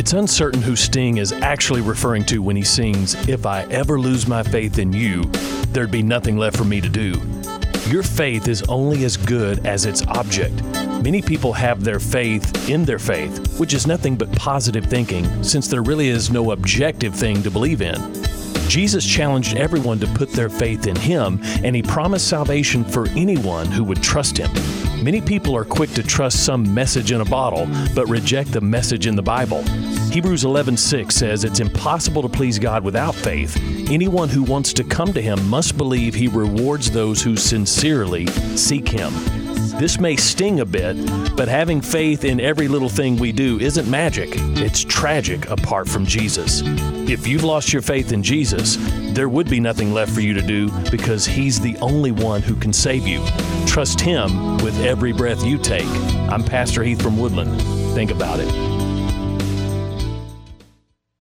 It's uncertain who Sting is actually referring to when he sings, If I ever lose my faith in you, there'd be nothing left for me to do. Your faith is only as good as its object. Many people have their faith in their faith, which is nothing but positive thinking, since there really is no objective thing to believe in. Jesus challenged everyone to put their faith in Him, and He promised salvation for anyone who would trust Him. Many people are quick to trust some message in a bottle, but reject the message in the Bible. Hebrews 11:6 says it's impossible to please God without faith. Anyone who wants to come to him must believe he rewards those who sincerely seek him. This may sting a bit, but having faith in every little thing we do isn't magic. It's tragic apart from Jesus. If you've lost your faith in Jesus, there would be nothing left for you to do because He's the only one who can save you. Trust Him with every breath you take. I'm Pastor Heath from Woodland. Think about it.